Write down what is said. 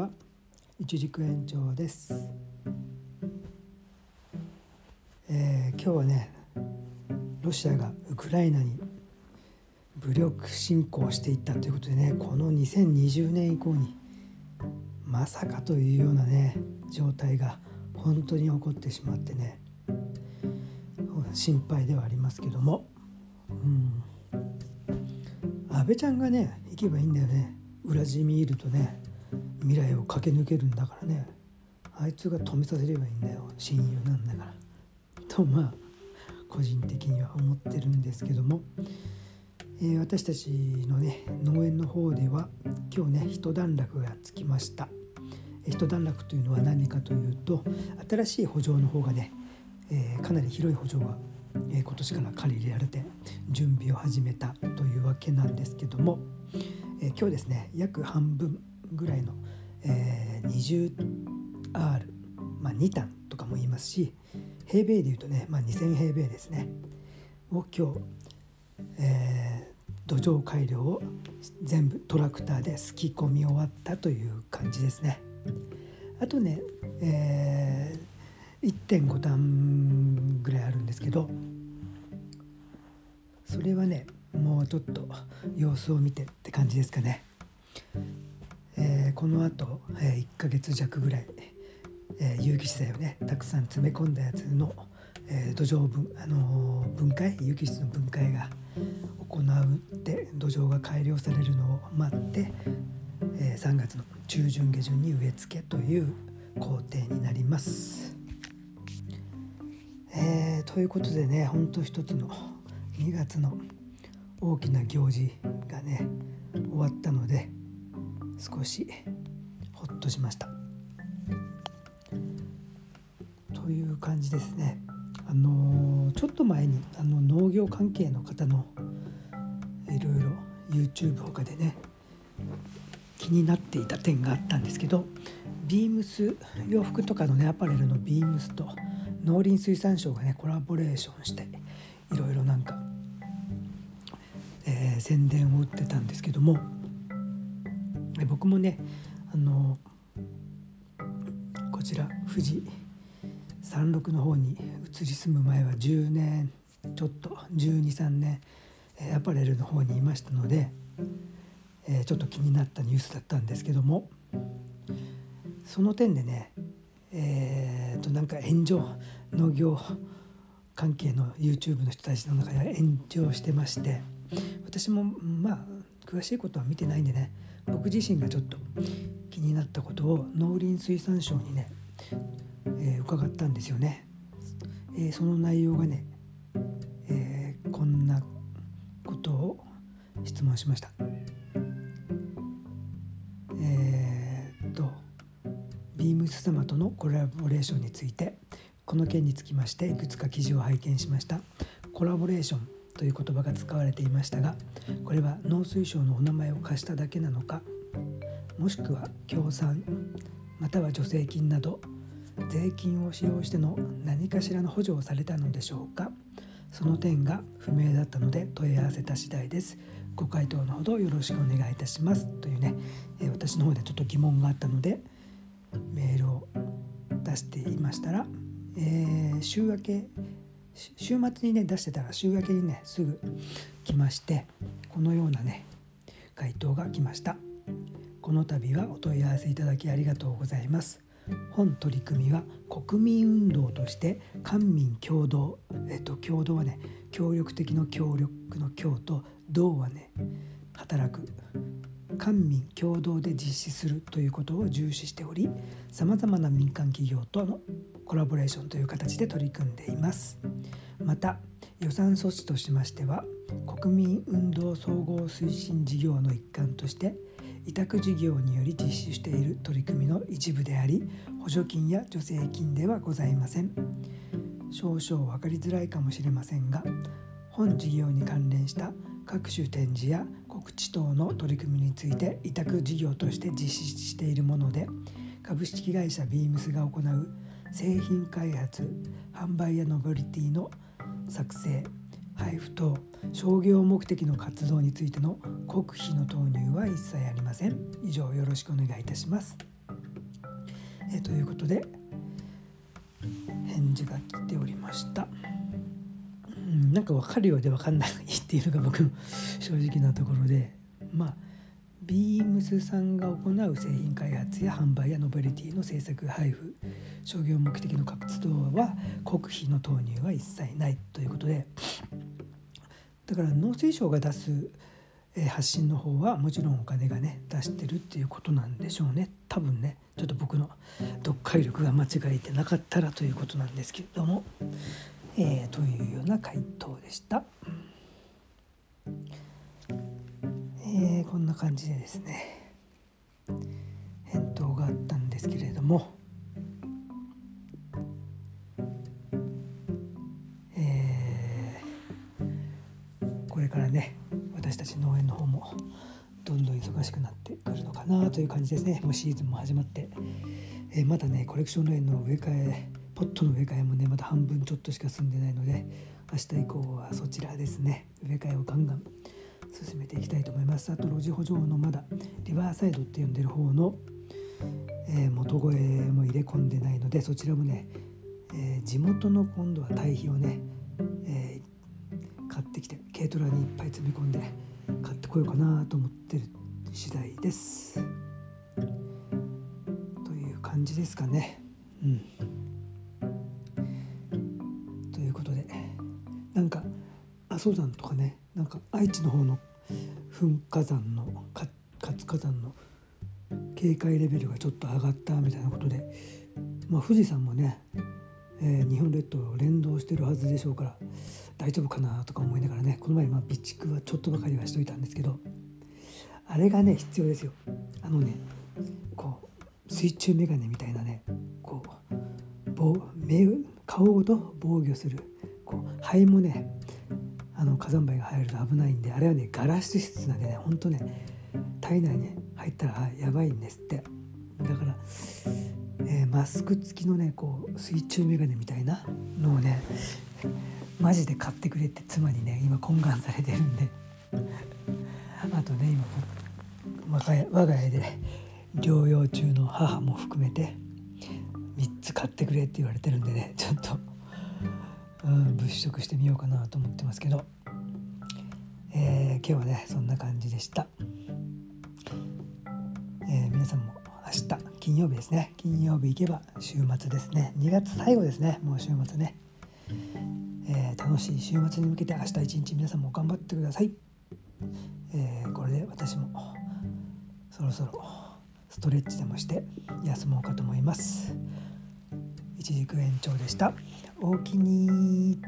は一軸延長です、えー、今日はねロシアがウクライナに武力侵攻していったということでねこの2020年以降にまさかというようなね状態が本当に起こってしまってね心配ではありますけども、うん、安倍ちゃんがね行けばいいんだよね。ウラジミールとね未来を駆け抜けるんだからね。あいつが止めさせればいいんだよ。親友なんだから。とまあ個人的には思ってるんですけども、えー、私たちのね農園の方では今日ね一段落がつきました。一段落というのは何かというと新しい補助の方がね、えー、かなり広い補助が、えー、今年から借りられて準備を始めたというわけなんですけども、え、今日ですね約半分ぐらいの、えー、20R、まあ、2単とかも言いますし平米でいうとね、まあ、2,000平米ですねを今日、えー、土壌改良を全部トラクターですき込み終わったという感じですね。あとね、えー、1.5単ぐらいあるんですけどそれはねもうちょっと様子を見てって感じですかね。えー、このあと、えー、1ヶ月弱ぐらい、えー、有機質材をねたくさん詰め込んだやつの、えー、土壌分、あのー、分解有機質の分解が行って土壌が改良されるのを待って、えー、3月の中旬下旬に植え付けという工程になります。えー、ということでねほんと一つの2月の大きな行事がね終わったので少しほっとしました。という感じですね。あのちょっと前にあの農業関係の方のいろいろ YouTube ほかでね気になっていた点があったんですけどビームス洋服とかのねアパレルのビームスと農林水産省がねコラボレーションしていろいろなんか、えー、宣伝を打ってたんですけどもで僕もねあのこちら富士山麓の方に移り住む前は10年ちょっと123年アパレルの方にいましたので、えー、ちょっと気になったニュースだったんですけどもその点でねえー、となんか炎上農業関係の YouTube の人たちの中で炎上してまして私もまあ詳しいことは見てないんでね僕自身がちょっと気になったことを農林水産省にね、えー、伺ったんですよね。えー、その内容がね、えー、こんなことを質問しました。えー、っとビームス様とのコラボレーションについてこの件につきましていくつか記事を拝見しました。コラボレーションという言葉が使われていましたがこれは農水省のお名前を貸しただけなのかもしくは協賛または助成金など税金を使用しての何かしらの補助をされたのでしょうか。その点が不明だったので問い合わせた次第です。ご回答のほどよろしくお願いいたします。というね、え私の方でちょっと疑問があったのでメールを出していましたら、えー、週明け週末にね出してたら週明けにねすぐ来ましてこのようなね回答が来ました。この度はお問い合わせいただきありがとうございます。本取り組みは国民運動として官民共同えっと共同はね協力的の協力の協と同はね働く官民共同で実施するということを重視しておりさまざまな民間企業とのコラボレーションという形で取り組んでいます。また予算措置としましては国民運動総合推進事業の一環として委託事業により実施している取り組みの一部であり補助金や助成金ではございません。少々分かりづらいかもしれませんが本事業に関連した各種展示や告知等の取り組みについて委託事業として実施しているもので株式会社ビームスが行う製品開発販売やノベリティの作成配布等商業目的の活動についての国費の投入は一切ありません以上よろしくお願いいたしますえ、ということで返事が来ておりました。なんか分かるようで分かんないっていうのが僕の正直なところで。まあビームスさんが行う製品開発や販売やノベルティの制作配布商業目的の活動は国費の投入は一切ないということで。だから農水省が出す発信の方はもちろんお金がね出してるっていうことなんでしょうね。多分ねちょっと僕の読解力が間違えてなかったらということなんですけれども、えー、というような回答でした。えー、こんな感じでですね。返答があったんですけれども、えー、これからね私たち農園の方もどんどん忙しくなってくるのかなという感じですね。もうシーズンも始まって、えー、まだねコレクション農園の植え替えポットの植え替えもねまだ半分ちょっとしか済んでないので明日以降はそちらですね植え替えをガンガン進めていきたいと思います。あと路地補助のまだリバーサイドって呼んでる方の、えー、元声も入れ込んでないのでそちらもね、えー、地元の今度は堆肥をね、えー、買ってきて軽トラにいっぱい詰め込んで買ってこようかなと思ってる次第です。という感じですかね。うん。なんか阿蘇山とかね。なんか愛知の方の噴火山の活火山の警戒レベルがちょっと上がったみたいなことで、まあ、富士山もね、えー、日本列島連動してるはずでしょうから大丈夫かなとか思いながらねこの前まあ備蓄はちょっとばかりはしといたんですけどあれがね必要ですよ。あのねこう水中眼鏡みたいなねこう目顔ごと防御するこう肺もねあの火山灰が入ると危ないんであれはねガラス質なんでねほんとね体内に入ったらやばいんですって。だから、えー、マスク付きのねこう水中眼鏡みたいなのをねマジで買ってくれって妻にね今懇願されてるんで。あとね今我が家で療養中の母も含めて3つ買ってくれって言われてるんでねちょっとうん、物色してみようかなと思ってますけど、えー、今日はねそんな感じでした、えー、皆さんも明日金曜日ですね。金曜日行けば週末ですね。2月最後ですね。もう週末ね、えー、楽しい週末に向けて明日一日皆さんも頑張ってください、えこれで私もそろそろストレッチでもして休もうかと思います。一軸延長でした。おおきに